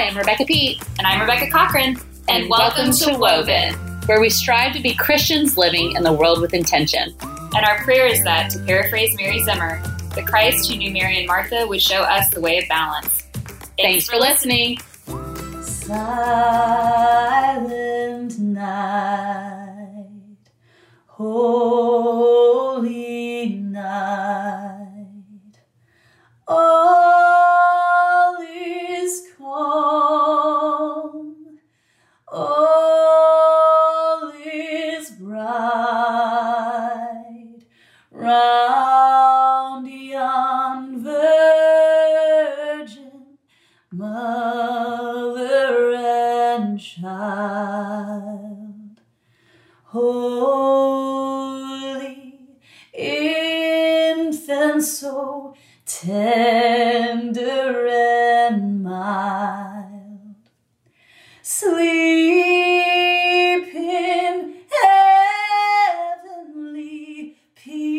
Hi, I'm Rebecca Pete. And I'm Rebecca Cochran. And, and welcome, welcome, to Woven, where we strive to be Christians living in the world with intention. And our prayer is that, to paraphrase Mary Zimmer, the Christ who knew Mary and Martha would show us the way of balance. Thanks, Thanks for listening. Silent night, holy night. All is calm. All oh, Sleep in heavenly peace.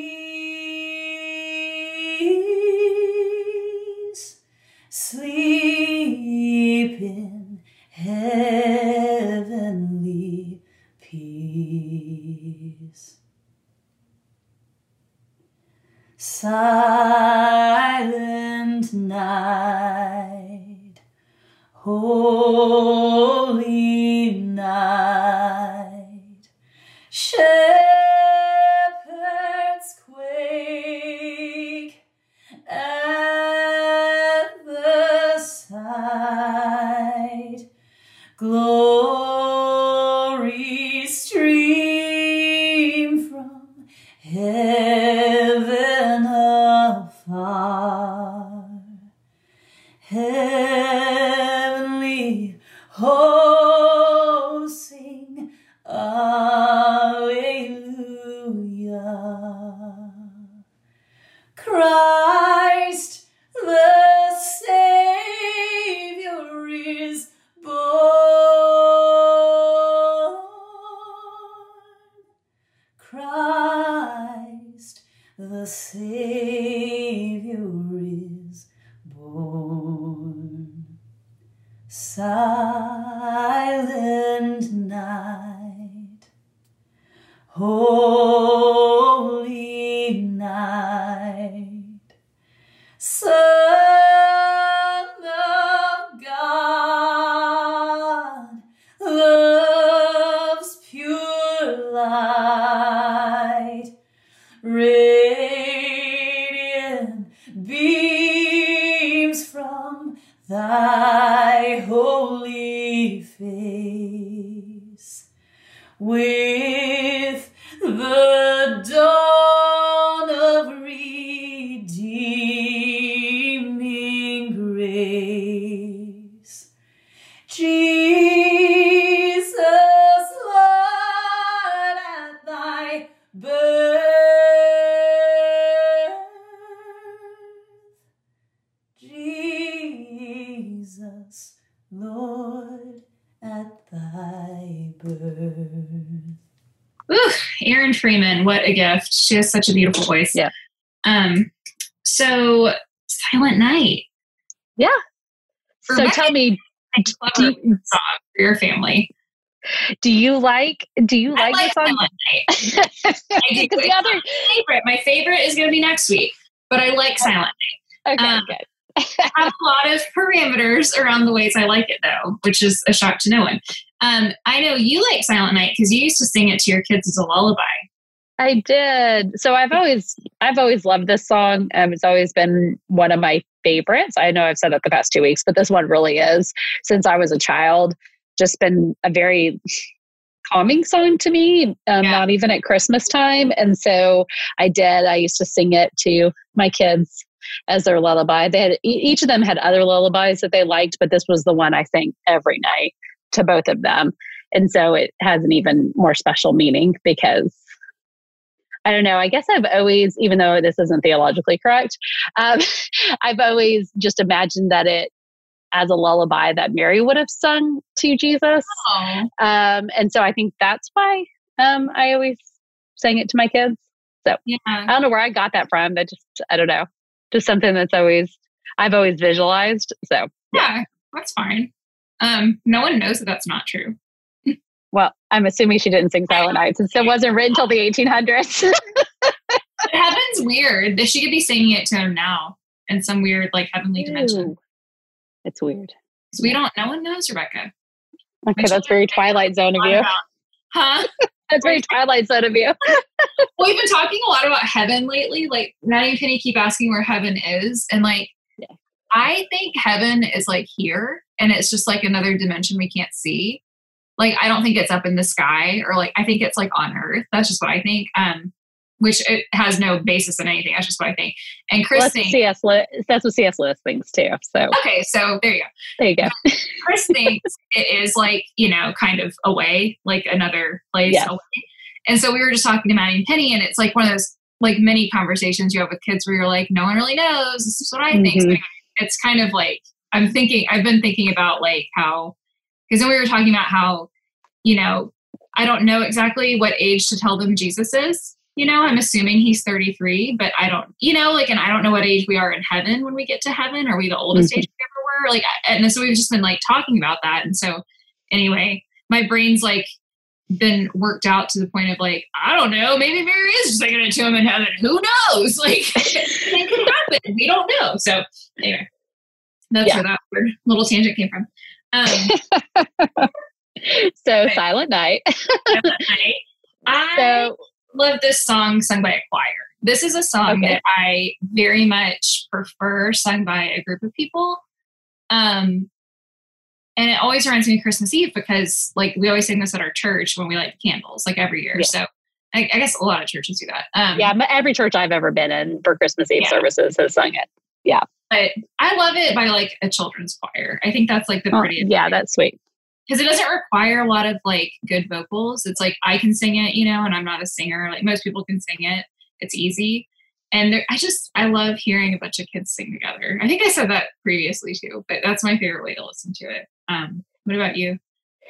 Sleep in heavenly peace. Silent night, holy night, shepherds Freeman, what a gift. She has such a beautiful voice. Yeah. Um, so Silent Night. Yeah. For so tell me, it's a clever do you- song for your family. do you like do you I like like this song? Silent Night. I do. Because the other my favorite. My favorite is going to be next week, but I like Silent Night. okay, um, good. I have a lot of parameters around the ways I like it, though, which is a shock to no one. Um, I know you like Silent Night because you used to sing it to your kids as a lullaby. I did. So I've always I've always loved this song. Um, it's always been one of my favorites. I know I've said that the past two weeks, but this one really is. Since I was a child, just been a very calming song to me. Um, Yeah. Not even at Christmas time, and so I did. I used to sing it to my kids as their lullaby. They had each of them had other lullabies that they liked, but this was the one I think every night to both of them. And so it has an even more special meaning because I don't know. I guess I've always, even though this isn't theologically correct, um, I've always just imagined that it as a lullaby that Mary would have sung to Jesus. Um, and so I think that's why um, I always sang it to my kids. So I don't know where I got that from, but just, I don't know. Just something that's always, I've always visualized. So Yeah, that's fine. Um, no one knows that that's not true. Well, I'm assuming she didn't sing Silent Night since it wasn't written till the 1800s. Heaven's weird. That She could be singing it to him now in some weird, like heavenly dimension. It's weird. So we don't. No one knows, Rebecca. Okay, that's very Twilight Zone of you. Huh? That's very Twilight Zone of you. Well, we've been talking a lot about heaven lately. Like Maddie and Penny keep asking where heaven is, and like Yeah. I think heaven is like here, and it's just like another dimension we can't see. Like I don't think it's up in the sky, or like I think it's like on Earth. That's just what I think. Um, which it has no basis in anything. That's just what I think. And Chris Well, that's, thinks. C.S. Lewis, that's what C.S. Lewis thinks too. So Okay, so there you go. there you go. Chris thinks it is like, you know, kind of away, like another place away. And so we were just talking to Maddie and Penny, and it's like one of those like many conversations you have with kids where you're like, no one really knows. This is what I think. So Mhm. it's kind of like I'm thinking. I've been thinking about like how because then we were talking about how you know I don't know exactly what age to tell them Jesus is. You know, I'm assuming he's 33, but I don't, you know, like, and I don't know what age we are in heaven when we get to heaven. Are we the oldest Mhm. age we ever were? Like, and so we've just been like talking about that. And so, anyway, my brain's like been worked out to the point of like, I don't know, maybe Mary is just it to him in heaven. Who knows? Like, it could happen. We don't know. So, anyway, that's Yeah. where that weird little tangent came from. Um, So Right. Silent Night. I, I So love this song sung by a choir. This is a song Okay. that I very much prefer sung by a group of people. Um, and it always reminds me of Christmas Eve because, like, we always sing this at our church when we light candles, like every year. Yeah. So I, I guess a lot of churches do that. Um, yeah, every church I've ever been in for Christmas Eve Yeah. services has sung it. But I love it by like a children's choir. I think that's like the Oh, prettiest. yeah, that's sweet. because it doesn't require a lot of like good vocals. It's like I can sing it, you know, and I'm not a singer. Like most people can sing it. It's easy. And there, I just I love hearing a bunch of kids sing together. I think I said that previously too, but that's my favorite way to listen to it. Um, what about you?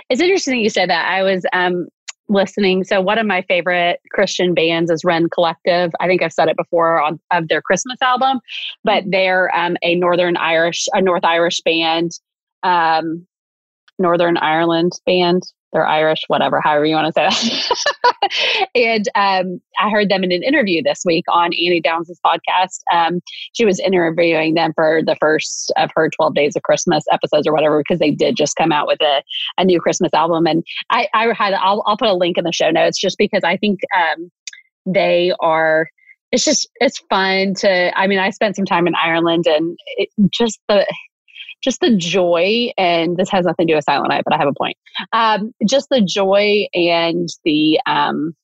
It's interesting you said that. I was um, listening. So one of my favorite Christian bands is Rend Collective. I think I've said it before on of their Christmas album, but they're um, a Northern Irish, a North Irish band, um, Northern Ireland band. They're Irish, whatever, however you want to say that. and um, I heard them in an interview this week on Annie Downs' podcast. Um, she was interviewing them for the first of her 12 Days of Christmas episodes or whatever, because they did just come out with a, a new Christmas album. And I, I had, I'll, I'll put a link in the show notes just because I think um, they are, it's just, it's fun to, I mean, I spent some time in Ireland and it, just the, just the joy, and this has nothing to do with Silent Night, but I have a point. Um, just the joy and the um,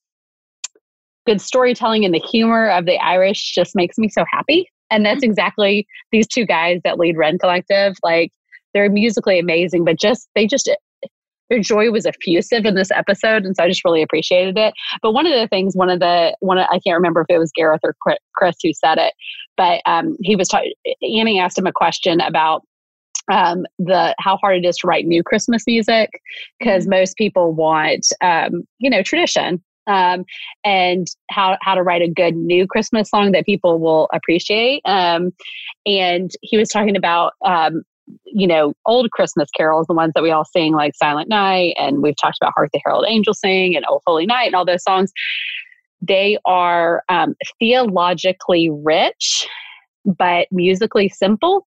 good storytelling and the humor of the Irish just makes me so happy. And that's exactly these two guys that lead Rend Collective. Like they're musically amazing, but just they just their joy was effusive in this episode, and so I just really appreciated it. But one of the things, one of the one, of, I can't remember if it was Gareth or Chris who said it, but um, he was talking. Annie asked him a question about um, the how hard it is to write new Christmas music because most people want um, you know tradition um, and how how to write a good new Christmas song that people will appreciate. Um, and he was talking about um, you know old Christmas carols, the ones that we all sing like Silent Night, and we've talked about Hark the Herald Angels Sing and Oh Holy Night and all those songs. They are um, theologically rich, but musically simple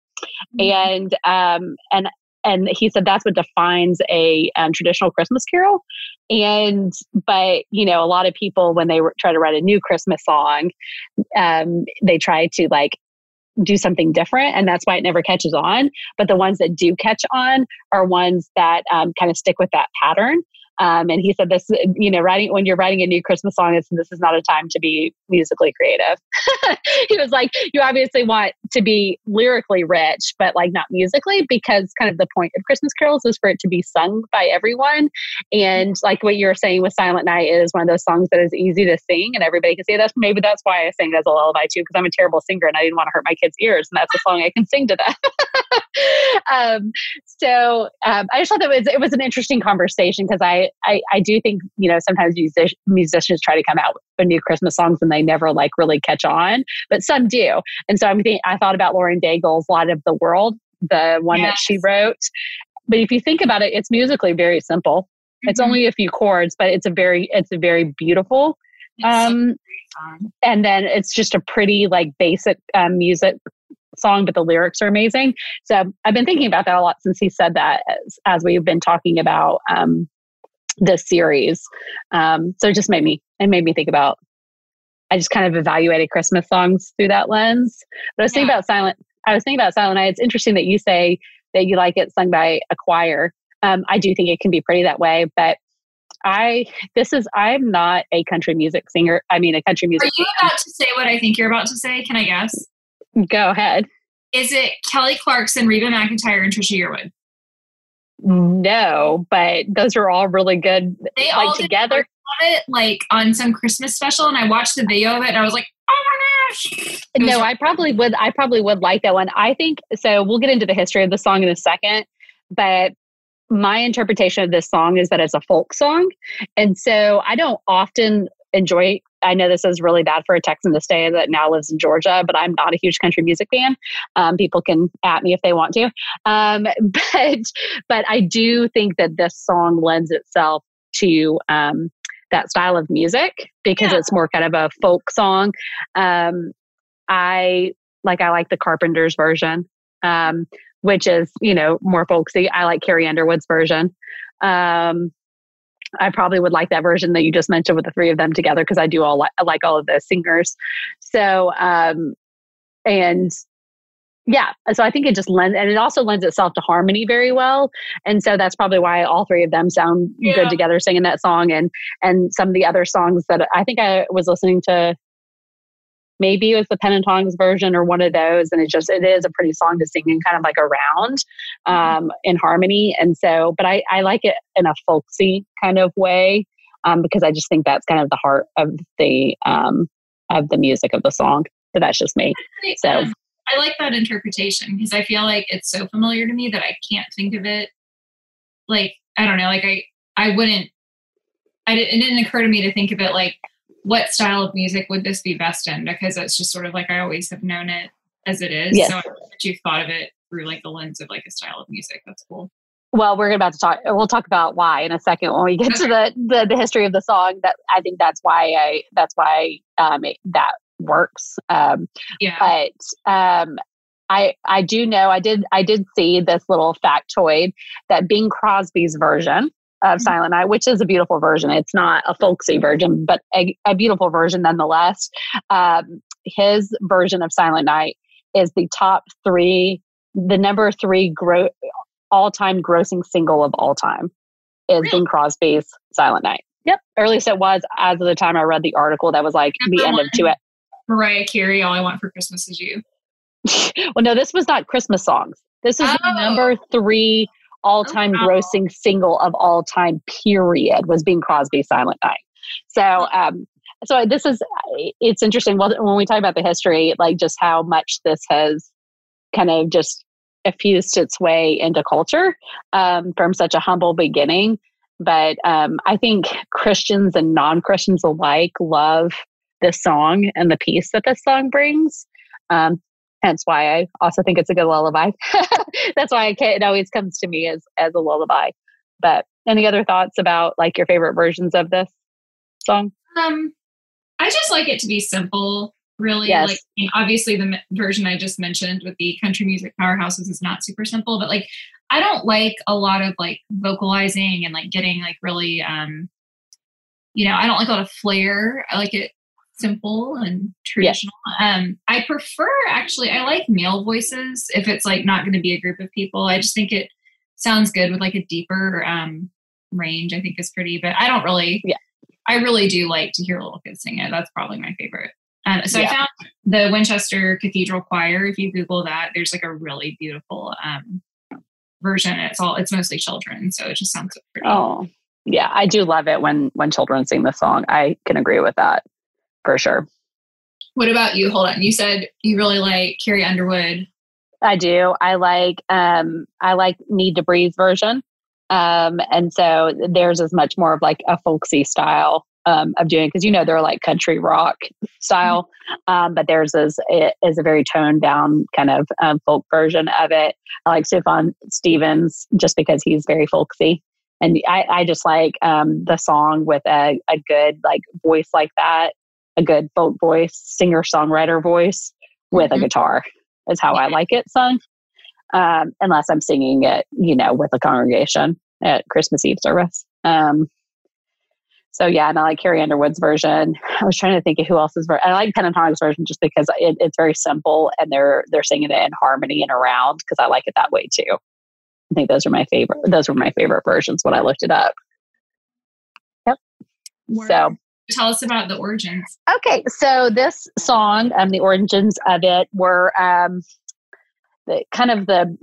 and um and and he said that's what defines a um, traditional christmas carol. And but you know a lot of people when they try to write a new christmas song um they try to like do something different and that's why it never catches on. But the ones that do catch on are ones that um, kind of stick with that pattern um, and he said this you know writing when you're writing a new christmas song it's, this is not a time to be musically creative. He was like you obviously want to be lyrically rich but like not musically because kind of the point of christmas carols is for it to be sung by everyone. And like what you were saying with silent night is one of those songs that is easy to sing and everybody can say that's maybe that's why i sing it as a lullaby too because i'm a terrible singer and i didn't want to hurt my kids ears and that's a song i can sing to them um, so um, I just thought that was it was an interesting conversation because I, I I do think you know sometimes music, musicians try to come out with new Christmas songs and they never like really catch on, but some do. And so I'm think I thought about Lauren Daigle's "Light of the World," the one that she wrote. but if you think about it, it's musically very simple. It's Mhm. only a few chords, but it's a very it's a very beautiful. Um, and then it's just a pretty like basic um, music song, but the lyrics are amazing. So I've been thinking about that a lot since he said that as, as we've been talking about um, this series. Um, so it just made me it made me think about. I just kind of evaluated Christmas songs through that lens. But I was thinking about silent. I was thinking about Silent Night. It's interesting that you say that you like it sung by a choir. Um, I do think it can be pretty that way, but I this is I'm not a country music singer. I mean, a country music. Are you about to say what I think you're about to say? Can I guess? Go ahead. Is it Kelly Clarkson, Reba McEntire, and Trisha Yearwood? No, but those are all really good. They all like did together. it like on some Christmas special, and I watched the video of it, and I was like, oh my gosh! No, I probably would. I probably would like that one. I think so. We'll get into the history of the song in a second, but my interpretation of this song is that it's a folk song, and so I don't often enjoy. I know this is really bad for a Texan to say that now lives in Georgia, but I'm not a huge country music fan. Um, people can at me if they want to, um, but but I do think that this song lends itself to um, that style of music because Yeah. it's more kind of a folk song. Um, I like I like the Carpenters version, um, which is you know more folksy. I like Carrie Underwood's version. Um, I probably would like that version that you just mentioned with the three of them together because I do all like I like all of the singers. So um, and yeah, so I think it just lends and it also lends itself to harmony very well, and so that's probably why all three of them sound Yeah. good together singing that song and and some of the other songs that I think I was listening to maybe it was the Pentatonix version or one of those. And it just, it is a pretty song to sing in kind of like around um, in harmony. And so, but I, I like it in a folksy kind of way um, because I just think that's kind of the heart of the, um, of the music of the song. But that's just me. So- I like that interpretation because I feel like it's so familiar to me that I can't think of it. Like I don't know, like I I wouldn't. I it didn't occur to me to think of it like what style of music would this be best in because it's just sort of like I always have known it as it is. Yes. So that you've thought of it through like the lens of like a style of music. That's cool. Well, we're about to talk. We'll talk about why in a second when we get to the, the the history of the song. That I think that's why I that's why um, it, that works. Um, Yeah. but um, I I do know I did I did see this little factoid that Bing Crosby's version of Mhm. Silent Night, which is a beautiful version. It's not a folksy version, but a, a beautiful version nonetheless. Um, his version of Silent Night is the top three, the number three gro- all time grossing single of all time is Really? Bing Crosby's Silent Night. Yep, or at least it was as of the time I read the article. That was like the end of one. two. Mariah Carey, All I Want for Christmas Is You. well, no, this was not Christmas songs. This is Oh. number three all time wow. grossing single of all time, period, was Bing Crosby Silent Night. So, um, so this is, it's interesting. Well, when we talk about the history, like just how much this has kind of just effused its way into culture um, from such a humble beginning. But um, I think Christians and non Christians alike love this song and the peace that this song brings. Um, hence why I also think it's a good lullaby. That's why it, it always comes to me as as a lullaby. But any other thoughts about like your favorite versions of this song? Um, I just like it to be simple, really. Yes. Like, I mean, obviously, the m- version I just mentioned with the country music powerhouses is not super simple, but like, I don't like a lot of like vocalizing and like getting like really, um, you know, I don't like a lot of flair. I like it simple and traditional. Um, I prefer actually, I like male voices if it's like not going to be a group of people. I just think it sounds good with like a deeper um range. I think is pretty, but I don't really. Yeah. I really do like to hear little kids sing it. That's probably my favorite. Um, so Yeah. I found the Winchester Cathedral Choir. If you Google that, there's like a really beautiful um, version. It's all it's mostly children, so it just sounds so pretty. Oh, yeah, I do love it when when children sing the song. I can agree with that for sure. What about you? Hold on. You said you really like Carrie Underwood. I do. I like um I like Need to Breathe version. Um and so theirs is much more of like a folksy style um, of doing because you know they're like country rock style, um, but theirs is is a very toned down kind of um, folk version of it. I like Sufjan Stevens just because he's very folksy, and I, I just like um, the song with a, a good like voice like that, a good folk voice, singer songwriter voice with mm-hmm. a guitar is how yeah. I like it sung. Um, unless I'm singing it, you know, with a congregation at Christmas Eve service. Um, so yeah, and I like Carrie Underwood's version. I was trying to think of who else's version. I like Pentatonix version just because it, it's very simple and they're they're singing it in harmony and around because I like it that way too. I think those are my favorite. Those were my favorite versions when I looked it up. Yep. So tell us about the origins. Okay, so this song, um, the origins of it were um, the kind of the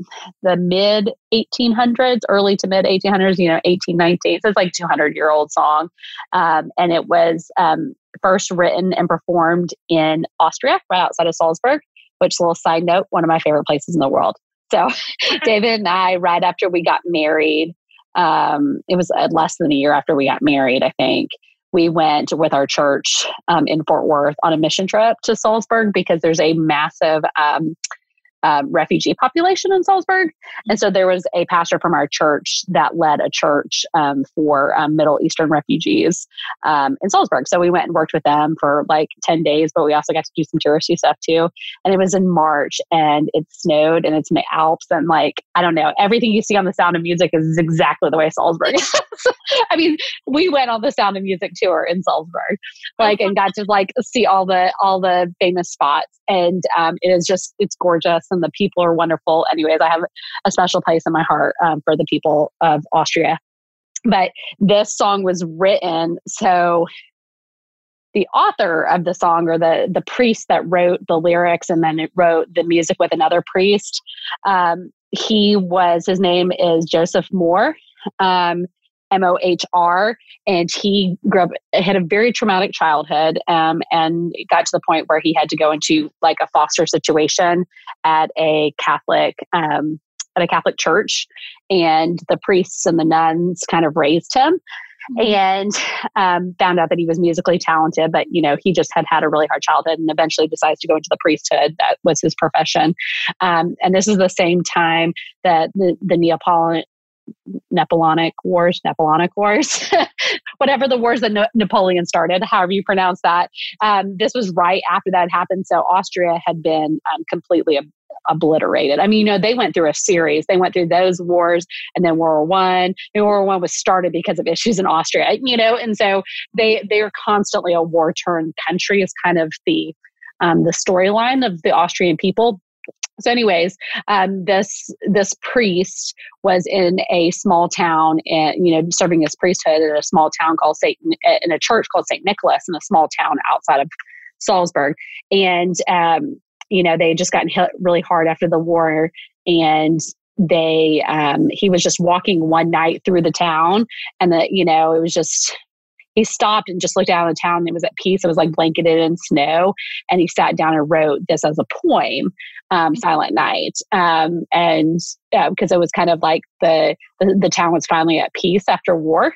the mid 1800s, early to mid 1800s, you know, 1819. So it's like 200 year old song, um, and it was um, first written and performed in Austria, right outside of Salzburg. Which, little side note, one of my favorite places in the world. So, David and I, right after we got married, um, it was uh, less than a year after we got married, I think we went with our church um, in Fort Worth on a mission trip to Salzburg because there's a massive um, um, refugee population in Salzburg. And so there was a pastor from our church that led a church um, for um, Middle Eastern refugees um, in Salzburg. So we went and worked with them for like 10 days, but we also got to do some touristy stuff too. And it was in March and it snowed and it's in the Alps. And like, I don't know, everything you see on the sound of music is exactly the way Salzburg is. I mean, we went on the sound of music tour in Salzburg, like, and got to like see all the, all the famous spots. And um, it is just, it's gorgeous and the people are wonderful. Anyways, I have a special place in my heart um, for the people of Austria. But this song was written so the author of the song or the the priest that wrote the lyrics and then wrote the music with another priest um, he was his name is joseph Mohr. um, M O H R, and he grew up had a very traumatic childhood, um, and got to the point where he had to go into like a foster situation at a Catholic um, at a Catholic church, and the priests and the nuns kind of raised him. Mm-hmm. And um, found out that he was musically talented, but you know he just had had a really hard childhood, and eventually decides to go into the priesthood. That was his profession. Um, and this is the same time that the, the Neapolitan Napoleonic Wars, Napoleonic Wars, whatever the wars that no- Napoleon started, however you pronounce that. Um, this was right after that happened. So Austria had been um, completely ob- obliterated. I mean, you know, they went through a series. They went through those wars, and then World War One. World War One was started because of issues in Austria. You know, and so they they are constantly a war torn country. Is kind of the um, the storyline of the Austrian people so anyways um, this this priest was in a small town and you know serving his priesthood in a small town called saint in a church called saint nicholas in a small town outside of salzburg. And um, you know they had just gotten hit really hard after the war and they um, he was just walking one night through the town and that you know it was just he stopped and just looked out the town and it was at peace. It was like blanketed in snow. And he sat down and wrote this as a poem, um, Silent Night. Um, and because uh, it was kind of like the, the, the town was finally at peace after war.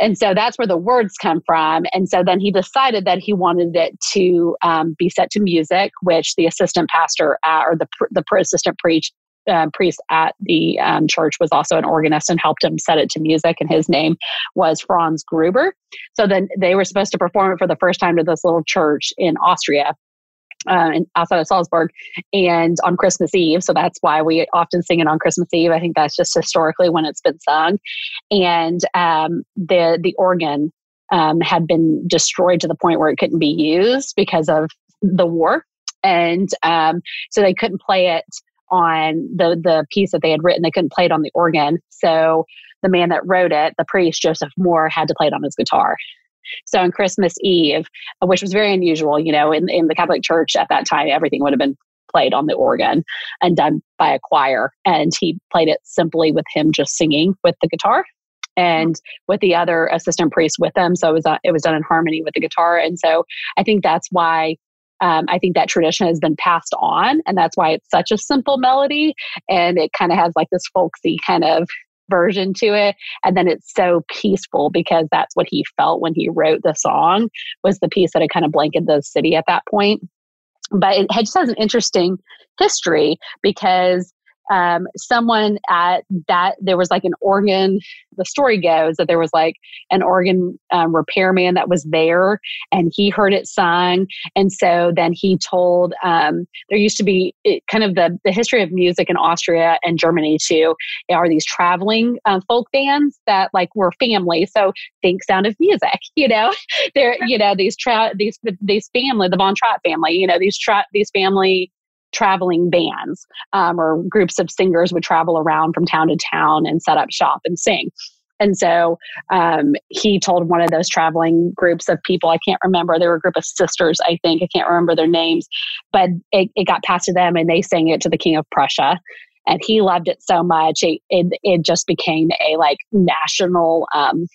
And so that's where the words come from. And so then he decided that he wanted it to um, be set to music, which the assistant pastor uh, or the, the assistant preach, uh, priest at the um, church was also an organist and helped him set it to music. And his name was Franz Gruber. So then they were supposed to perform it for the first time to this little church in Austria. Uh, outside of Salzburg, and on Christmas Eve. So that's why we often sing it on Christmas Eve. I think that's just historically when it's been sung. And um, the the organ um, had been destroyed to the point where it couldn't be used because of the war, and um, so they couldn't play it on the the piece that they had written. They couldn't play it on the organ, so the man that wrote it, the priest Joseph Mohr, had to play it on his guitar. So on Christmas Eve, which was very unusual, you know, in, in the Catholic Church at that time, everything would have been played on the organ and done by a choir. And he played it simply with him just singing with the guitar and with the other assistant priest with them. So it was, uh, it was done in harmony with the guitar. And so I think that's why um, I think that tradition has been passed on, and that's why it's such a simple melody, and it kind of has like this folksy kind of version to it and then it's so peaceful because that's what he felt when he wrote the song was the peace that had kind of blanketed the city at that point. But it just has an interesting history because um, someone at that there was like an organ the story goes that there was like an organ um, repairman that was there and he heard it sung. And so then he told um, there used to be it, kind of the, the history of music in austria and germany too are these traveling uh, folk bands that like were family. So think sound of music you know? They're you know these tra- these these family the von trapp family you know these tra- these family traveling bands um, or groups of singers would travel around from town to town and set up shop and sing. And so um, he told one of those traveling groups of people, I can't remember, they were a group of sisters, I think, I can't remember their names, but it, it got passed to them and they sang it to the King of Prussia. And he loved it so much, it, it, it just became a like national um,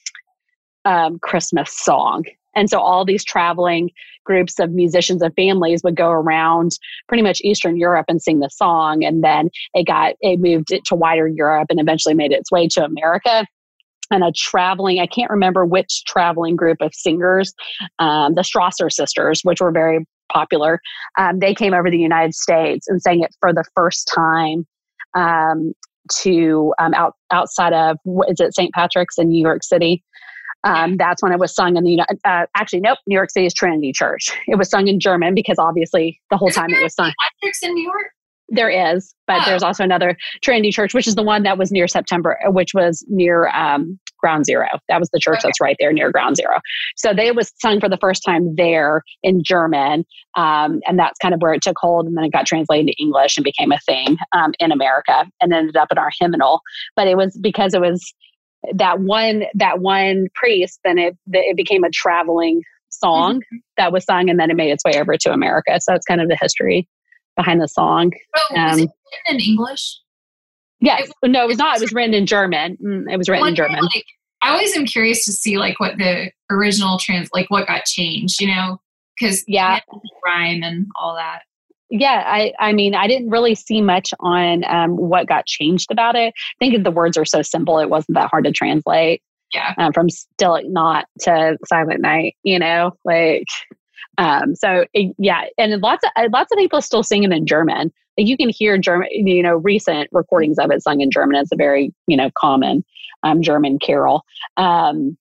um, Christmas song. And so all these traveling groups of musicians and families would go around pretty much Eastern Europe and sing the song. And then it got, it moved it to wider Europe and eventually made its way to America. And a traveling, I can't remember which traveling group of singers, um, the Strasser sisters, which were very popular, um, they came over to the United States and sang it for the first time um, to um, out outside of is it St. Patrick's in New York City. Um, that's when it was sung in the uh, actually nope New York City's Trinity Church. It was sung in German because obviously the whole time it was sung. Patrick's in New York. There is, but oh. there's also another Trinity Church, which is the one that was near September, which was near um, Ground Zero. That was the church okay. that's right there near Ground Zero. So they was sung for the first time there in German, um, and that's kind of where it took hold, and then it got translated to English and became a thing um, in America, and ended up in our hymnal. But it was because it was that one that one priest then it it became a traveling song mm-hmm. that was sung and then it made its way over to america. So that's kind of the history behind the song. Oh, um, was it in english? Yes. It, no it was not. It was written in german. Mm, it was written in german. like, i always am curious to see like what the original trans like what got changed you know? Because yeah. rhyme and all that yeah i i mean i didn't really see much on um, what got changed about it. I think the words are so simple it wasn't that hard to translate yeah. um, from Stille Nacht to silent night you know like um so it, yeah and lots of uh, lots of people still sing it in german. Like you can hear german you know recent recordings of it sung in german. It's a very you know common um german carol. Um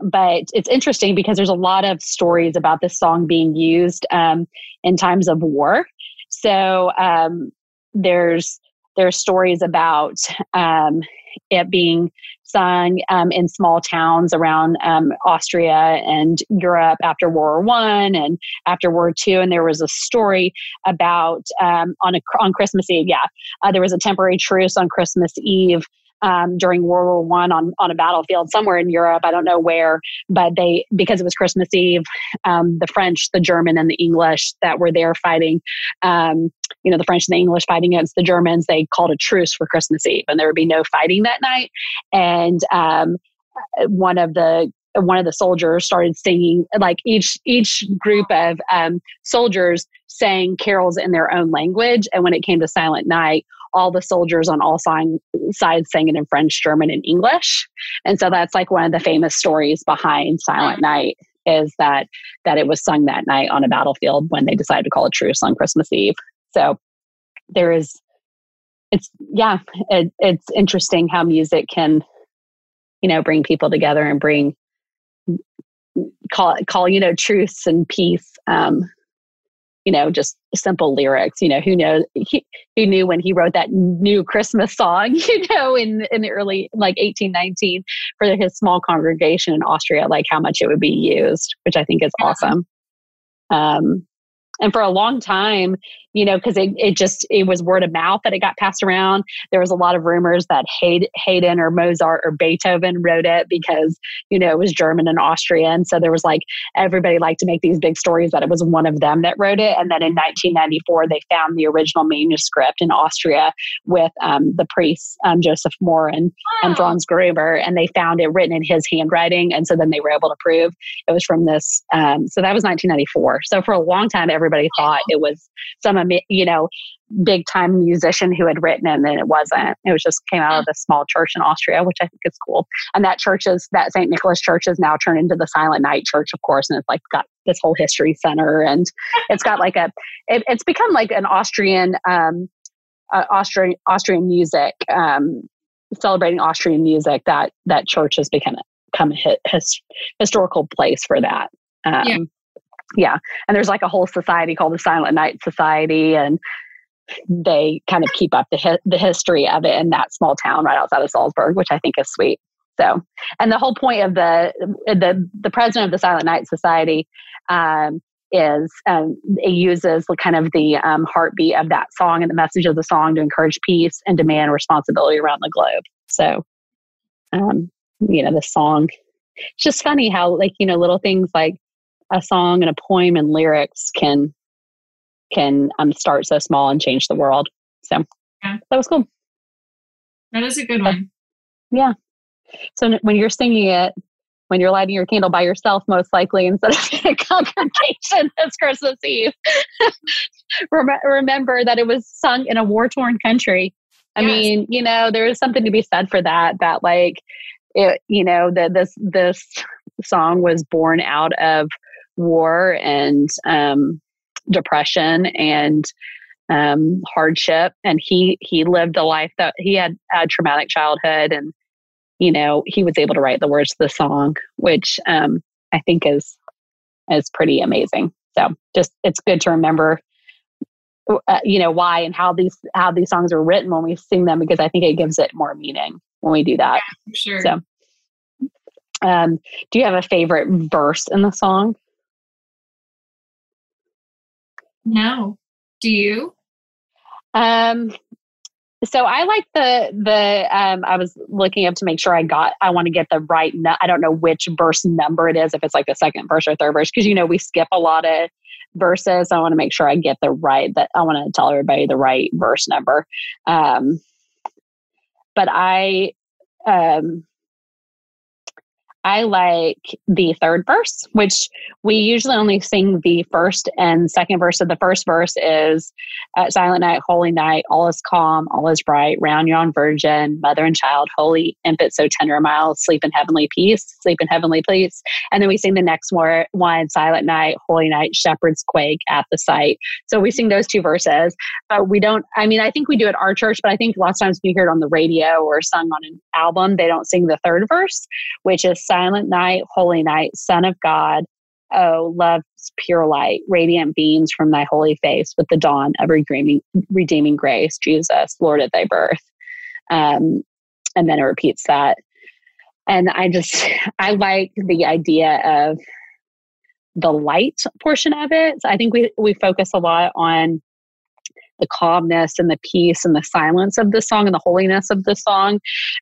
but it's interesting because there's a lot of stories about this song being used um, in times of war. So um, there's there's stories about um, it being sung um, in small towns around um, Austria and Europe after World War One and after World War Two. And there was a story about um, on a on Christmas Eve. Yeah, uh, there was a temporary truce on Christmas Eve um, during World War One on on a battlefield somewhere in Europe. I don't know where, but they because it was Christmas Eve, um, the French, the German, and the English that were there fighting. Um, you know, the French and the English fighting against the Germans. They called a truce for Christmas Eve, and there would be no fighting that night. And um, one of the one of the soldiers started singing like each each group of um, soldiers sang carols in their own language and when it came to silent night all the soldiers on all sides sang it in French, German, and English. And so that's like one of the famous stories behind Silent Night is that that it was sung that night on a battlefield when they decided to call a truce on Christmas Eve. So there is it's yeah, it, it's interesting how music can you know bring people together and bring call call you know truce and peace um you know, just simple lyrics. You know, who knows? He, he knew when he wrote that new Christmas song, you know, in in the early like 1819 for his small congregation in Austria, like how much it would be used, which I think is awesome. Um, and for a long time you know because it, it just it was word of mouth that it got passed around. There was a lot of rumors that Haydn or Mozart or Beethoven wrote it because you know it was German and Austrian. So there was like everybody liked to make these big stories that it was one of them that wrote it. And then in 1994 they found the original manuscript in Austria with um, the priests um, Joseph Mohr and, wow. and Franz Gruber. And they found it written in his handwriting. And so then they were able to prove it was from this um, so that was 1994 so for a long time everybody thought it was some you know, big time musician who had written it and then it wasn't. It was just came out of this small church in Austria, which I think is cool. And that church is that St. Nicholas Church is now turned into the Silent Night Church, of course, and it's like got this whole history center and it's got like a it, it's become like an Austrian um uh, Austrian Austrian music um celebrating Austrian music that that church has become become a his, historical place for that. Um, yeah. Yeah, and there's like a whole society called the Silent Night Society, and they kind of keep up the hi- the history of it in that small town right outside of Salzburg, which I think is sweet. So, and the whole point of the the the president of the Silent Night Society um, is um, it uses the kind of the um, heartbeat of that song and the message of the song to encourage peace and demand responsibility around the globe. So, um, you know, the song. It's just funny how like you know little things like a song and a poem and lyrics can can um, start so small and change the world. So yeah. that was cool. That is a good one. Yeah. So when you're singing it, when you're lighting your candle by yourself, most likely instead of in a congregation this Christmas Eve, remember that it was sung in a war torn country. I yes. mean, you know, there is something to be said for that. That like, it, you know, that this this song was born out of war and um, depression and um, hardship. And he he lived a life that he had a traumatic childhood and you know he was able to write the words to the song which um, i think is is pretty amazing. So just it's good to remember uh, you know why and how these how these songs are written when we sing them because i think it gives it more meaning when we do that. Yeah, sure. So um, do you have a favorite verse in the song no. Do you? Um, so I like the the um, I was looking up to make sure I got I want to get the right nu- I don't know which verse number it is if it's like the second verse or third verse because you know we skip a lot of verses I want to make sure I get the right that I want to tell everybody the right verse number um, but I um, I like the third verse, which we usually only sing the first and second verse. of the first verse is uh, Silent Night, Holy Night, all is calm, all is bright, round yon virgin, mother and child, holy infant, so tender mild, sleep in heavenly peace, sleep in heavenly peace. And then we sing the next one, Silent Night, Holy Night, shepherds quake at the sight. So we sing those two verses, but we don't, I mean, I think we do at our church, but I think lots of times we hear it on the radio or sung on an album, they don't sing the third verse, which is silent night, holy night, Son of God. Oh, love's pure light, radiant beams from thy holy face with the dawn of redeeming, redeeming grace, Jesus, Lord at thy birth. Um, and then it repeats that. And I just, I like the idea of the light portion of it. So I think we, we focus a lot on the calmness and the peace and the silence of the song and the holiness of the song.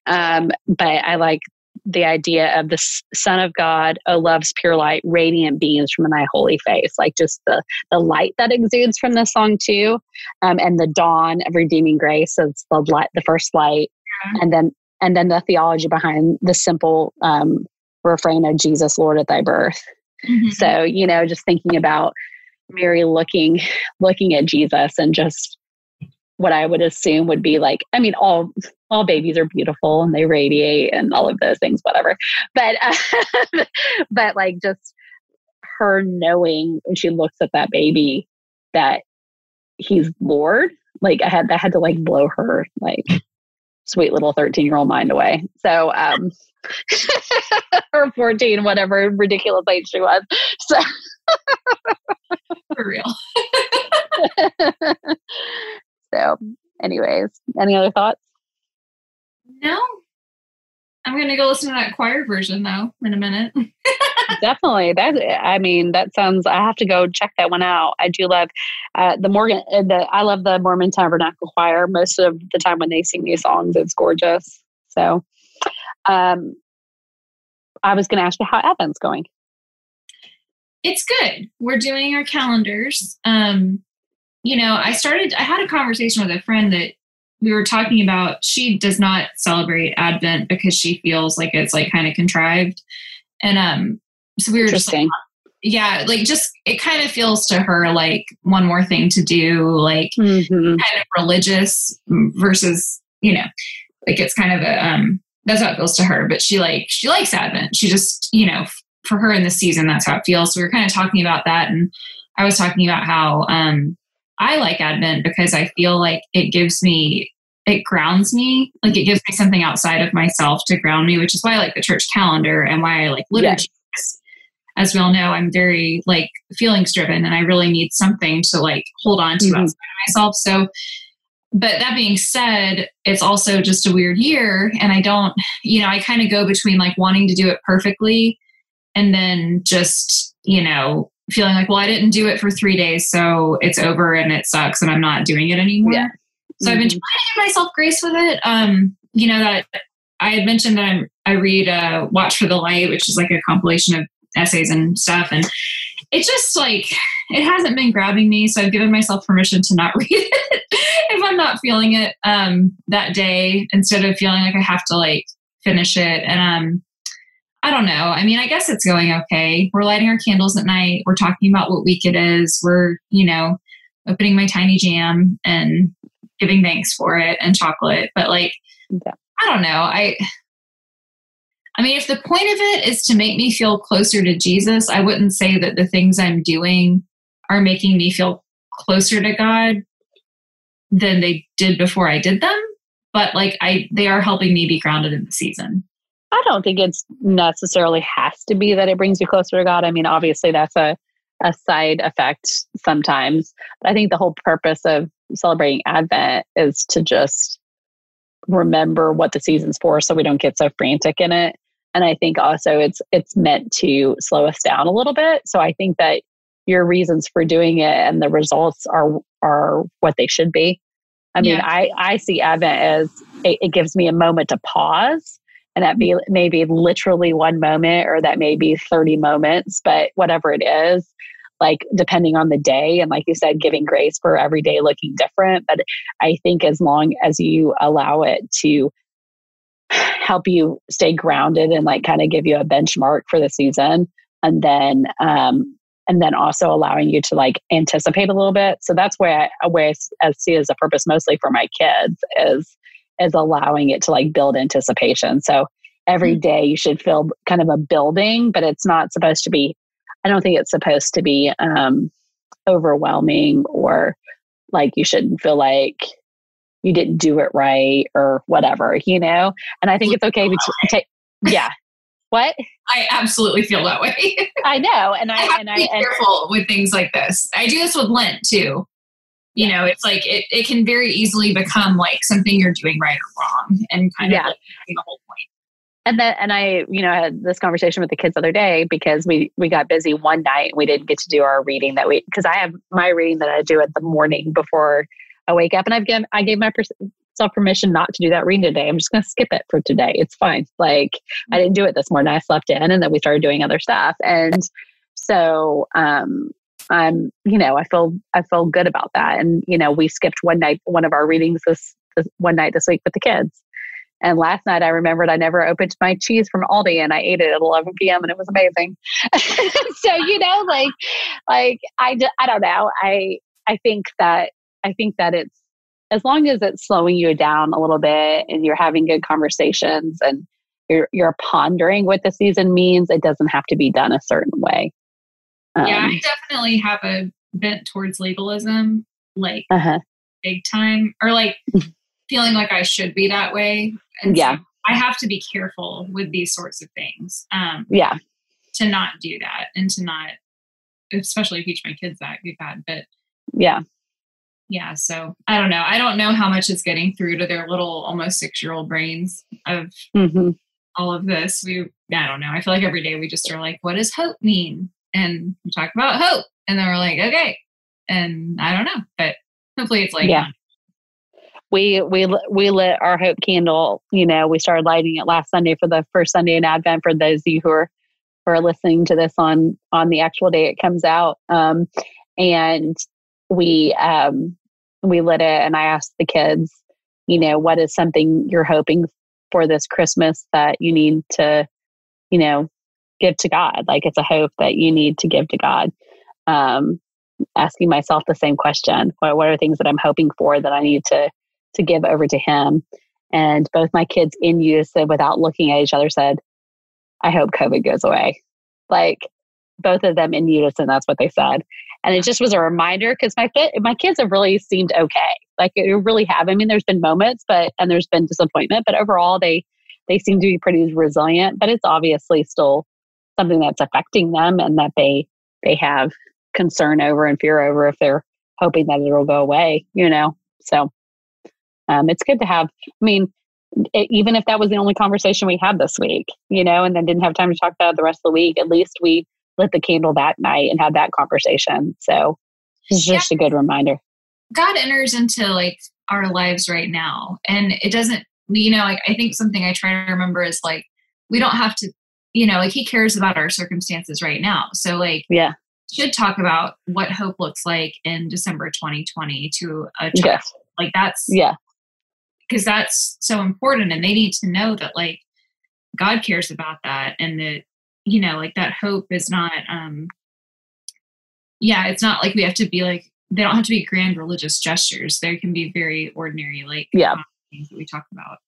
Um, but I like the idea of the Son of God, oh, love's pure light, radiant beams from thy holy face, like just the the light that exudes from the song too, um, and the dawn of redeeming grace. So it's the light, the first light, yeah. and then and then the theology behind the simple um, refrain of Jesus, Lord at thy birth. Mm-hmm. So you know, just thinking about Mary looking looking at Jesus and just what I would assume would be like, I mean, all all babies are beautiful and they radiate and all of those things, whatever. But uh, but like just her knowing when she looks at that baby that he's Lord, like I had that had to like blow her like sweet little 13 year old mind away. So um or 14, whatever ridiculous age she was. So for real. So, anyways, any other thoughts? No. I'm going to go listen to that choir version though in a minute. Definitely. That I mean, that sounds. I have to go check that one out. I do love uh, the Morgan. Uh, the I love the Mormon Tabernacle Choir. Most of the time when they sing these songs, it's gorgeous. So, um, I was going to ask you how Advent's going. It's good. We're doing our calendars. Um, you know, I started, I had a conversation with a friend that we were talking about. She does not celebrate Advent because she feels like it's like kind of contrived. And um, so we were just like, yeah, like just it kind of feels to her like one more thing to do, like Mhm. kind of religious versus, you know, like it's kind of a um that's how it feels to her. But she like she likes Advent. She just, you know, for her in the season, that's how it feels. So we were kind of talking about that and I was talking about how um I like Advent because I feel like it gives me it grounds me. Like it gives me something outside of myself to ground me, which is why I like the church calendar and why I like liturgy. As we all know, I'm very like feelings driven and I really need something to like hold on to Mhm. outside of myself. So but that being said, it's also just a weird year and I don't, you know, I kind of go between like wanting to do it perfectly and then just, you know, feeling like, well, I didn't do it for three days, so it's over and it sucks and I'm not doing it anymore. Yeah. So I've been Mhm. trying to give myself grace with it. Um, you know that I had mentioned that I'm, I read uh, Watch for the Light, which is like a compilation of essays and stuff, and it's just like it hasn't been grabbing me. So I've given myself permission to not read it if I'm not feeling it um, that day, instead of feeling like I have to like finish it. And um, I don't know. I mean, I guess it's going okay. We're lighting our candles at night. We're talking about what week it is. We're, you know, opening my tiny jam and giving thanks for it and chocolate. But like, Yeah. I don't know. I, I mean, if the point of it is to make me feel closer to Jesus, I wouldn't say that the things I'm doing are making me feel closer to God than they did before I did them. But like, I, they are helping me be grounded in the season. I don't think it's necessarily has to be that it brings you closer to God. I mean, obviously that's a a side effect sometimes. But I think the whole purpose of celebrating Advent is to just remember what the season's for so we don't get so frantic in it. And I think also it's it's meant to slow us down a little bit. So I think that your reasons for doing it and the results are are what they should be. I mean, Yeah. I I see Advent as it, it gives me a moment to pause and that may be maybe literally one moment or that may be 30 moments but whatever it is like depending on the day and like you said giving grace for every day looking different but i think as long as you allow it to help you stay grounded and like kind of give you a benchmark for the season and then um and then also allowing you to like anticipate a little bit. So that's where i where I see as a purpose mostly for my kids is is allowing it to like build anticipation. So every day you should feel kind of a building, but it's not supposed to be, I don't think it's supposed to be um, overwhelming or like you shouldn't feel like you didn't do it right or whatever, you know? And I think it's okay to take, yeah. What? I absolutely feel that way. I know. And I I, have and to I, be and, careful with things like this. I do this with Lent too. You know, it's like it, it can very easily become like something you're doing right or wrong and kind Yeah. of like the whole point. And then, and I, you know, had this conversation with the kids the other day because we we got busy one night and we didn't get to do our reading that we because I have my reading that I do at the morning before I wake up, and I've given I gave myself permission not to do that reading today. I'm just going to skip it for today. It's fine. Like I didn't do it this morning. I slept in, and then we started doing other stuff, and so um I'm, you know, I feel I feel good about that, and you know, we skipped one night one of our readings this, this one night this week with the kids. And last night I remembered I never opened my cheese from Aldi and I ate it at 11 p.m. and it was amazing. so, you know, like, like I, I don't know. I, I think that, I think that it's, as long as it's slowing you down a little bit and you're having good conversations and you're, you're pondering what the season means, it doesn't have to be done a certain way. Yeah, Um, I definitely have a bent towards legalism, like uh-huh. big time, or like feeling like I should be that way. And Yeah. so I have to be careful with these sorts of things um, Yeah. to not do that and to not, especially teach my kids that. Good God, but Yeah. yeah so i don't know i don't know how much is getting through to their little almost six year old brains of hmm all of this we i don't know i feel like every day we just are like what does hope mean and we talk about hope. And then we're like okay. And i don't know but hopefully it's like Yeah. we we we lit our hope candle you know we started lighting it last sunday for the first sunday in advent for those of you who are who are listening to this on on the actual day it comes out. Um and we um we lit it and i asked the kids you know what is something you're hoping for this christmas that you need to you know give to God. Like it's a hope that you need to give to God. Um, asking myself the same question: what, what are things that I'm hoping for that I need to to give over to Him? And both my kids in unison, without looking at each other, said, "I hope COVID goes away." Like both of them in unison, that's what they said. And it just was a reminder because my fit, my kids have really seemed okay. Like it really have. I mean, there's been moments, but and there's been disappointment, but overall they they seem to be pretty resilient. But it's obviously still something that's affecting them and that they they have concern over and fear over if they're hoping that it'll go away, you know. So um, it's good to have. I mean, it, even if that was the only conversation we had this week, you know, and then didn't have time to talk about it the rest of the week, at least we lit the candle that night and had that conversation. So it's just yeah. a good reminder. God enters into like our lives right now, and it doesn't. You know, like I think something I try to remember is like we don't have to. You know, like He cares about our circumstances right now. So like, yeah, should talk about what hope looks like in December 2020 to a child. Like that's yeah, because that's so important, and they need to know that like God cares about that, and that you know, like that hope is not. um Yeah, it's not like we have to be like they don't have to be grand religious gestures. There can be very ordinary, like yeah, things that we talk about.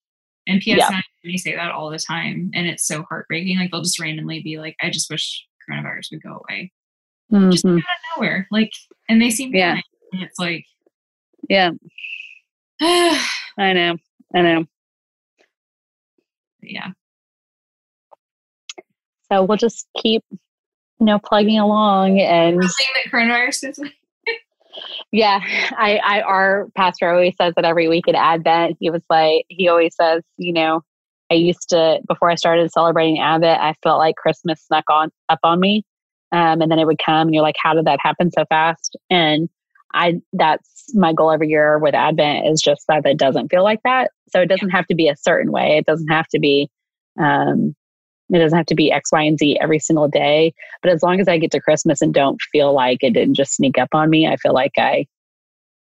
And PS9, yeah. they say that all the time, and it's so heartbreaking. Like they'll just randomly be like, "I just wish coronavirus would go away," mm-hmm. just out of nowhere. Like, and they seem yeah. And it's like, yeah, I know, I know. Yeah. So we'll just keep, you know, plugging along and. that coronavirus is yeah, I, I, our pastor always says that every week at Advent. He was like, he always says, you know, I used to before I started celebrating Advent, I felt like Christmas snuck on up on me, um, and then it would come, and you're like, how did that happen so fast? And I, that's my goal every year with Advent is just that it doesn't feel like that. So it doesn't have to be a certain way. It doesn't have to be, um, it doesn't have to be X, Y, and Z every single day. But as long as I get to Christmas and don't feel like it didn't just sneak up on me, I feel like I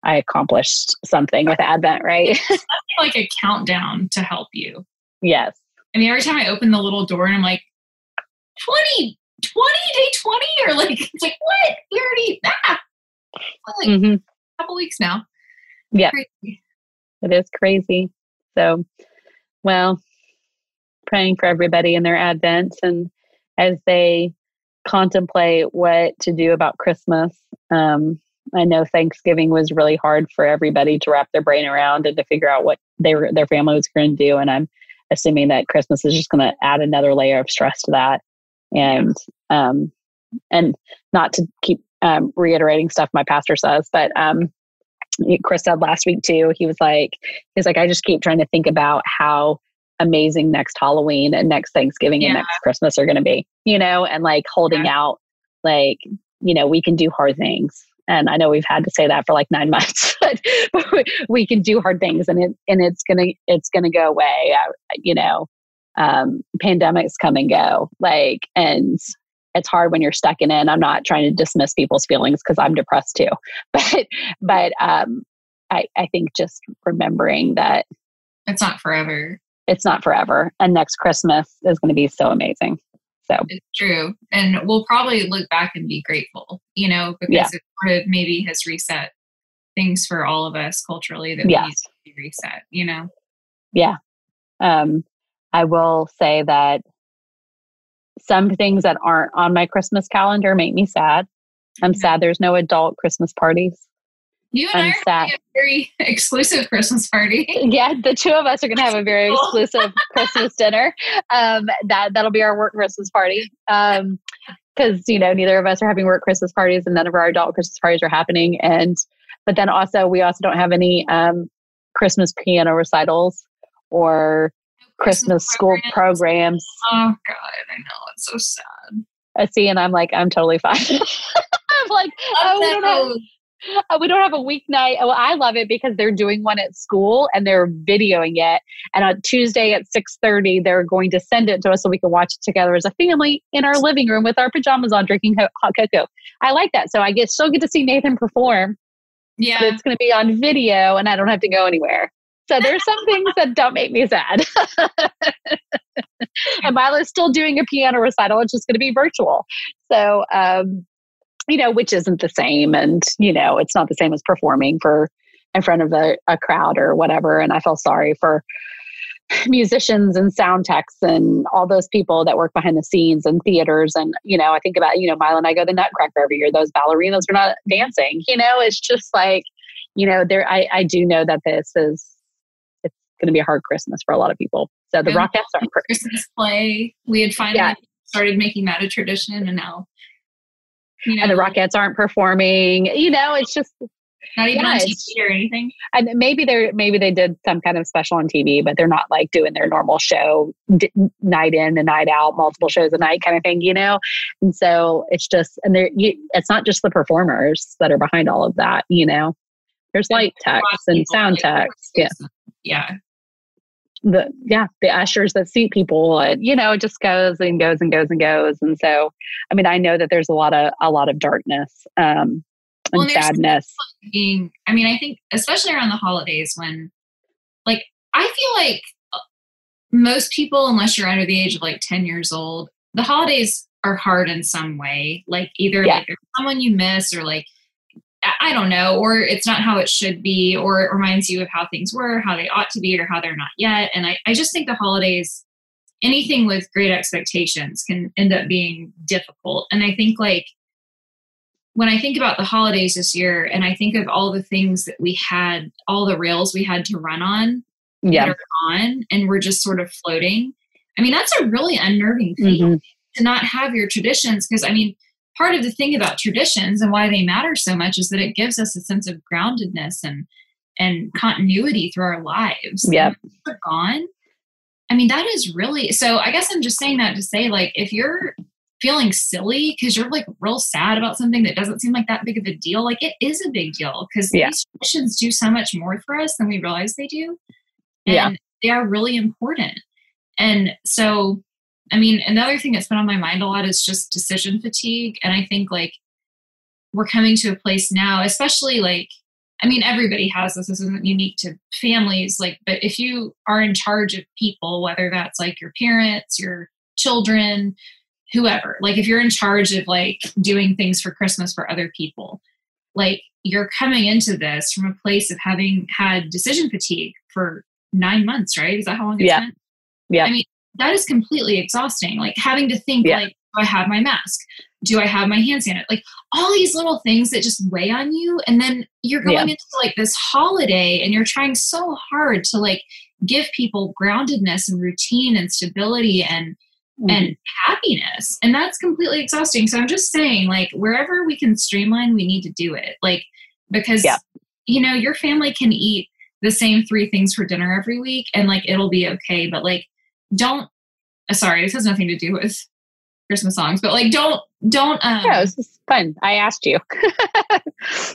I accomplished something with Advent, right? like a countdown to help you. Yes. I mean, every time I open the little door and I'm like, 20, 20, day 20, or like, it's like, what? We already, ah, like mm-hmm. a couple weeks now. Yeah. It is crazy. So, well, praying for everybody in their Advent and as they contemplate what to do about Christmas. Um, I know Thanksgiving was really hard for everybody to wrap their brain around and to figure out what they were, their family was going to do. And I'm assuming that Christmas is just going to add another layer of stress to that. And um, and not to keep um, reiterating stuff my pastor says, but um, Chris said last week too. He was like, he's like, I just keep trying to think about how amazing next Halloween and next Thanksgiving yeah. and next Christmas are going to be, you know, and like holding yeah. out, like, you know, we can do hard things. And I know we've had to say that for like nine months, but, we can do hard things and it, and it's going to, it's going to go away. I, you know, um, pandemics come and go like, and it's hard when you're stuck in it. I'm not trying to dismiss people's feelings because I'm depressed too, but, but, um, I, I think just remembering that it's not forever it's not forever. And next Christmas is going to be so amazing. So it's true. And we'll probably look back and be grateful, you know, because yeah. it sort of maybe has reset things for all of us culturally that yes. need to be reset, you know? Yeah. Um, I will say that some things that aren't on my Christmas calendar make me sad. I'm sad there's no adult Christmas parties. You and I are a very exclusive Christmas party. Yeah, the two of us are going to have a very exclusive Christmas dinner. Um, that that'll be our work Christmas party. Um, because you know neither of us are having work Christmas parties, and none of our adult Christmas parties are happening. And but then also we also don't have any um, Christmas piano recitals or Christmas, Christmas school programs. Oh God, I know it's so sad. I see, and I'm like, I'm totally fine. I'm like, oh, we don't have uh, we don't have a weeknight. Well, I love it because they're doing one at school and they're videoing it. And on Tuesday at six thirty, they're going to send it to us so we can watch it together as a family in our living room with our pajamas on, drinking hot cocoa. I like that. So I get still get to see Nathan perform. Yeah, it's going to be on video, and I don't have to go anywhere. So there's some things that don't make me sad. and Milo's still doing a piano recital. It's just going to be virtual. So, um, you know, which isn't the same. And, you know, it's not the same as performing for in front of a, a crowd or whatever. And I feel sorry for musicians and sound techs and all those people that work behind the scenes and theaters. And, you know, I think about, you know, Milo and I go to the Nutcracker every year. Those ballerinas are not dancing. You know, it's just like, you know, there I, I do know that this is it's gonna be a hard Christmas for a lot of people. So the Yeah. Rockettes aren't Christmas play. We had finally Yeah. started making that a tradition, and now, you know, and the Rockettes aren't performing. You know, it's just not even yeah, on TV or anything. and maybe they're maybe they did some kind of special on TV, but they're not like doing their normal show d- night in and night out, multiple shows a night kind of thing, you know. And so it's just and there, you, it's not just the performers that are behind all of that, you know. There's light techs and sound like, techs, yeah, yeah. The yeah the ushers that seat people, and you know, it just goes and goes and goes and goes. And so, I mean, I know that there's a lot of a lot of darkness um, and there's- sadness. being i mean i think especially around the holidays when like i feel like uh, most people unless you're under the age of like 10 years old the holidays are hard in some way like either Yeah. like there's someone you miss or like I- don't know or it's not how it should be or it reminds you of how things were how they ought to be or how they're not yet and i, I just think the holidays anything with great expectations can end up being difficult and i think like when I think about the holidays this year and I think of all the things that we had, all the rails we had to run on that Yeah, are on and we're just sort of floating. I mean, that's a really unnerving thing Mhm. to not have your traditions because I mean, part of the thing about traditions and why they matter so much is that it gives us a sense of groundedness and and continuity through our lives. Yep. And if they're gone. I mean, that is really so I guess I'm just saying that to say like if you're feeling silly because you're like real sad about something that doesn't seem like that big of a deal, like it is a big deal because Yeah. these traditions do so much more for us than we realize they do. And Yeah. they are really important. And so, I mean, another thing that's been on my mind a lot is just decision fatigue. And I think like we're coming to a place now, especially like, I mean, everybody has this. This isn't unique to families. Like, but if you are in charge of people, whether that's like your parents, your children, whoever, like if you're in charge of like doing things for Christmas for other people, like you're coming into this from a place of having had decision fatigue for nine months, right? Is that how long it's Yeah. been? Yeah. I mean, that is completely exhausting. Like having to think Yeah. like, do I have my mask? Do I have my hand sanitizer? Like all these little things that just weigh on you. And then you're going Yeah. into like this holiday and you're trying so hard to like give people groundedness and routine and stability and Mhm. and happiness. And that's completely exhausting. So I'm just saying, like, wherever we can streamline, we need to do it. Like, because, Yeah. you know, your family can eat the same three things for dinner every week and like it'll be okay. But like, don't, uh, sorry, this has nothing to do with Christmas songs, but like, don't, don't, um, Yeah, this is fun. I asked you. I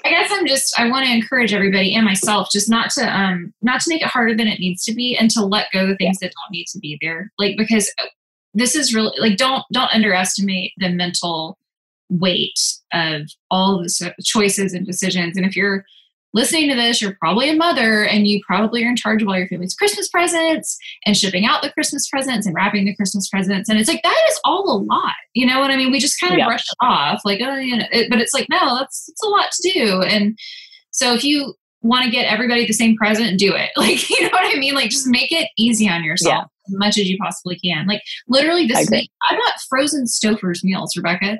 guess I'm just I want to encourage everybody and myself just not to um not to make it harder than it needs to be and to let go the things that don't need to be there. Like because uh, this is really like don't don't underestimate the mental weight of all the choices and decisions. And if you're listening to this, you're probably a mother and you probably are in charge of all your family's Christmas presents and shipping out the Christmas presents and wrapping the Christmas presents. And it's like that is all a lot. You know what I mean? We just kind of Yeah. brush it off like, oh, you know, it, but it's like, no, that's it's a lot to do. And so if you want to get everybody the same present, do it. Like, you know what I mean? Like just make it easy on yourself as much as you possibly can. Like literally this week, I bought frozen Stouffer's meals, Rebecca.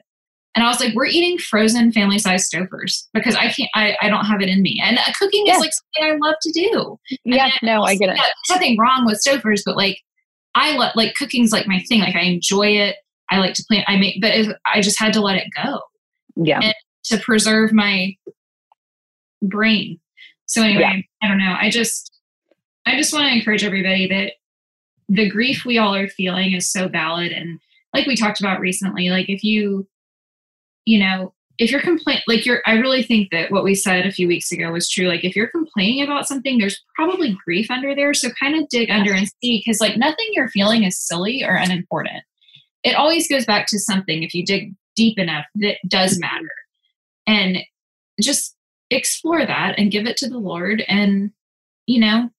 And I was like, we're eating frozen family size Stouffer's because I can't, I, I don't have it in me. And uh, cooking Yeah. is like something I love to do. Yeah, And no, I get it. nothing wrong with Stouffer's, but like I love, like cooking's like my thing. Like I enjoy it. I like to plan. I make, but it, I just had to let it go Yeah. to preserve my brain. So anyway, Yeah. I don't know. I just I just want to encourage everybody that the grief we all are feeling is so valid and like we talked about recently, like if you you know, if you're complain like you're I really think that what we said a few weeks ago was true. Like if you're complaining about something, there's probably grief under there. So kind of dig under and see because like nothing you're feeling is silly or unimportant. It always goes back to something if you dig deep enough that does mm-hmm. matter. And just explore that and give it to the Lord and you know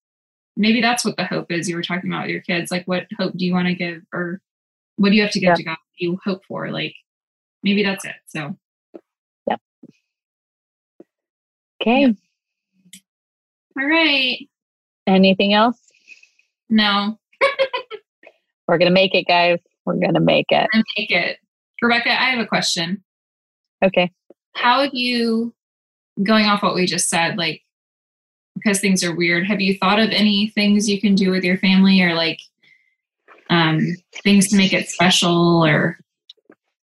maybe that's what the hope is you were talking about with your kids. Like, what hope do you want to give, or what do you have to give Yeah. to God? You hope for? Like, maybe that's it. So, yep. Okay. all right. Anything else? No, We're gonna make it, guys. We're gonna make it. take it. Rebecca, I have a question. Okay. How have you, going off what we just said, like, because things are weird, have you thought of any things you can do with your family or like um, things to make it special or,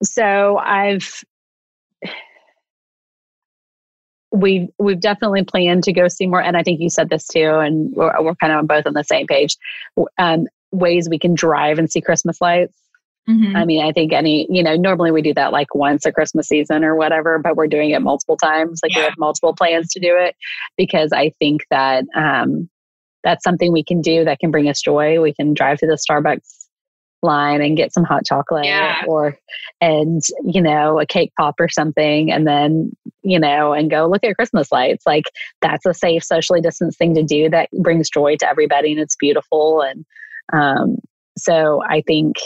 So I've we've we've definitely planned to go see more, and I think you said this too, and we're, we're kind of both on the same page. Um, ways we can drive and see Christmas lights. Mhm. I mean, I think any, you know, normally we do that like once a Christmas season or whatever, but we're doing it multiple times. Like we have multiple plans to do it because I think that um, that's something we can do that can bring us joy. We can drive to the Starbucks line and get some hot chocolate Yeah. or, and, you know, a cake pop or something. And then, you know, and go look at Christmas lights. Like that's a safe, socially distanced thing to do that brings joy to everybody and it's beautiful. And um, so I think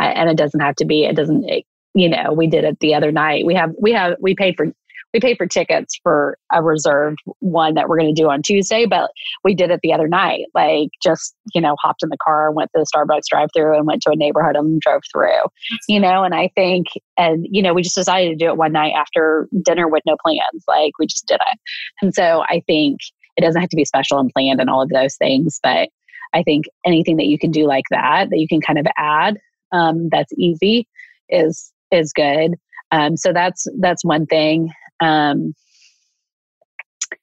I, and it doesn't have to be it doesn't it, you know we did it the other night we have we have we paid for we paid for tickets for a reserved one that we're going to do on tuesday but we did it the other night like just you know hopped in the car went to the starbucks drive through and went to a neighborhood and drove through you know and i think and you know we just decided to do it one night after dinner with no plans like we just did it and so i think it doesn't have to be special and planned and all of those things but i think anything that you can do like that that you can kind of add um, that's easy is is good. Um, so that's that's one thing. Um,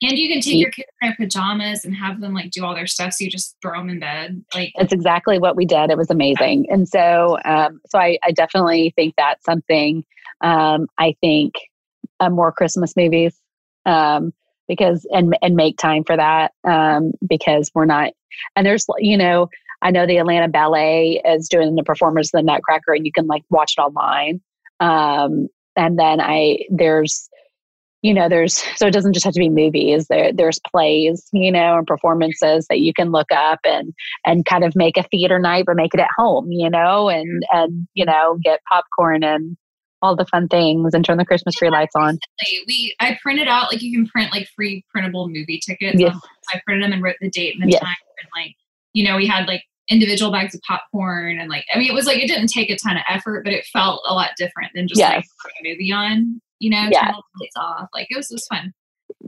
And you can take your kids in their pajamas and have them like do all their stuff. So you just throw them in bed. Like, that's exactly what we did. It was amazing, and so um, so I, I definitely think that's something. Um, I think uh, more Christmas movies um, because and and make time for that um, because we're not and there's you know I know the Atlanta Ballet is doing the performance of the Nutcracker and you can like watch it online. Um, and then I there's you know there's so it doesn't just have to be movies there there's plays you know and performances that you can look up and and kind of make a theater night but make it at home you know and and you know get popcorn and all the fun things and turn the christmas tree lights on we I printed out like you can print like free printable movie tickets. Yes. online. I printed them and wrote the date and the Yes. time and like you know we had like individual bags of popcorn and like I mean it was like it didn't take a ton of effort but it felt a lot different than just like Yes. putting a movie on. You know, Yeah. turn the lights off. Like it was it was fun.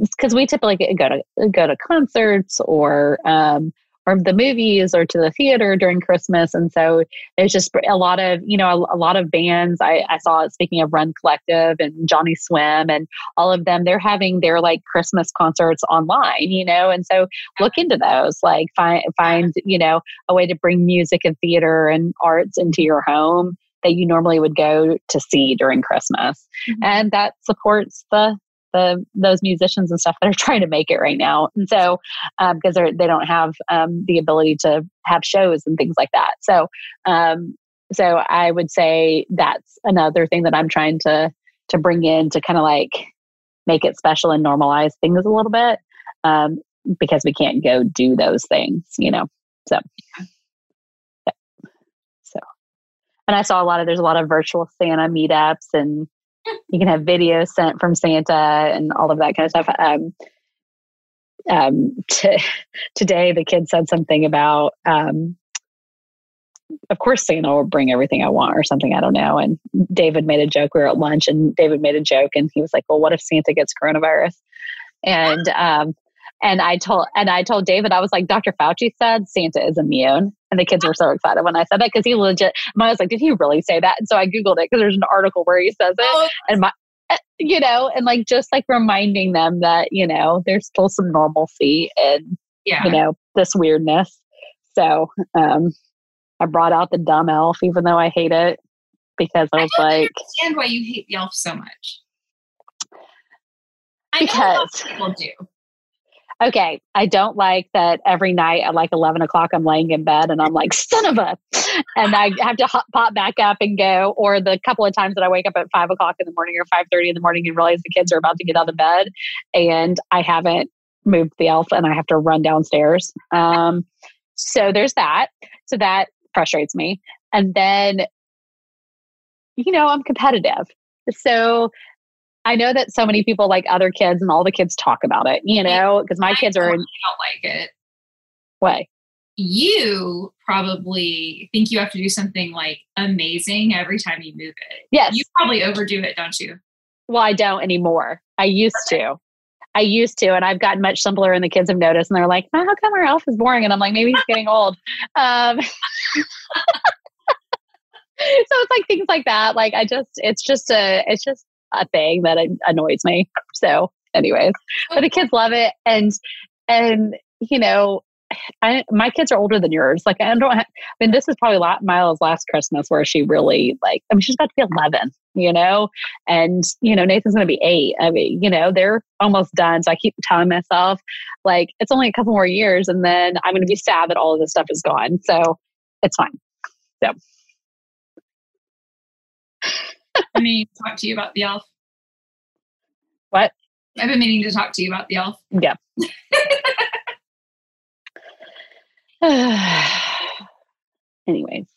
because we typically go to go to concerts or um, or the movies or to the theater during Christmas, and so there's just a lot of you know a, a lot of bands. I, I saw speaking of Rend Collective and Johnny Swim and all of them. They're having their like Christmas concerts online, you know, and so look into those. Like find find you know a way to bring music and theater and arts into your home that you normally would go to see during Christmas. Mhm. and that supports the the those musicians and stuff that are trying to make it right now. And so um, because they're they don't have um, the ability to have shows and things like that. So um, so i would say that's another thing that i'm trying to to bring in to kind of like make it special and normalize things a little bit um, because we can't go do those things you know so and i saw a lot of there's a lot of virtual santa meetups and you can have videos sent from Santa and all of that kind of stuff. Um, um, t- today, the kid said something about, um, of course, Santa will bring everything I want or something. I don't know. And David made a joke. We were at lunch and David made a joke and he was like, well, what if Santa gets coronavirus? And, um, and I told and I told David, I was like, Dr. Fauci said Santa is immune. And the kids were so excited when I said that because he legit I was like, did he really say that? And so I Googled it because there's an article where he says it Oh, and my eh, you know and like just like reminding them that you know there's still some normalcy and yeah. you know this weirdness so um i brought out the dumb elf even though i hate it because i was don't like understand why you hate the elf so much. I because people do. Okay i don't like that every night at like 11 o'clock i'm laying in bed and i'm like son of a and i have to hop, pop back up and go or the couple of times that i wake up at 5 o'clock in the morning or 5.30 in the morning and realize the kids are about to get out of bed and i haven't moved the elf and I have to run downstairs. Um, so there's that. So that frustrates me. And then, you know, I'm competitive. So I know that so many people like other kids and all the kids talk about it, you know, because my I kids are in don't like it. way. You probably think you have to do something like amazing every time you move it. Yes. You probably overdo it, don't you? Well, I don't anymore. I used to. I used to, and I've gotten much simpler, and the kids have noticed, and they're like, oh, "How come our elf is boring?" And I'm like, "Maybe he's getting old." Um, so it's like things like that. Like I just, it's just a, it's just a thing that annoys me. So, anyways, but the kids love it, and and you know, I, my kids are older than yours. Like I don't. Have, I mean, this is probably Miles' last Christmas where she really like. I mean, she's about to be eleven, you know, and you know Nathan's going to be eight. I mean, you know, they're almost done. So I keep telling myself, like, it's only a couple more years, and then I'm going to be sad that all of this stuff is gone. So it's fine. So. I mean, talk to you about the elf. What? I've been meaning to talk to you about the elf. Yeah. Anyways,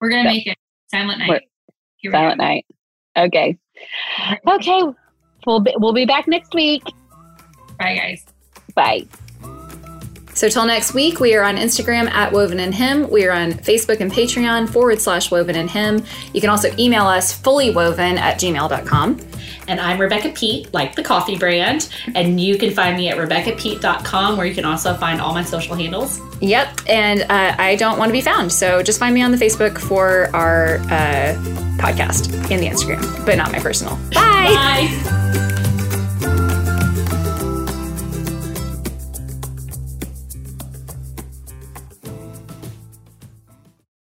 We're gonna So- make it silent night. Silent night. Okay. Okay. We'll be, we'll be back next week. Bye, guys. Bye. So till next week, we are on Instagram at Woven and Him. We are on Facebook and Patreon forward slash Woven and Him. You can also email us fullywoven at gmail.com. And I'm Rebecca Peet, like the coffee brand. And you can find me at RebeccaPeet.com, where you can also find all my social handles. Yep, and uh, I don't want to be found, so just find me on the Facebook for our uh, podcast and the Instagram, but not my personal. Bye. Bye.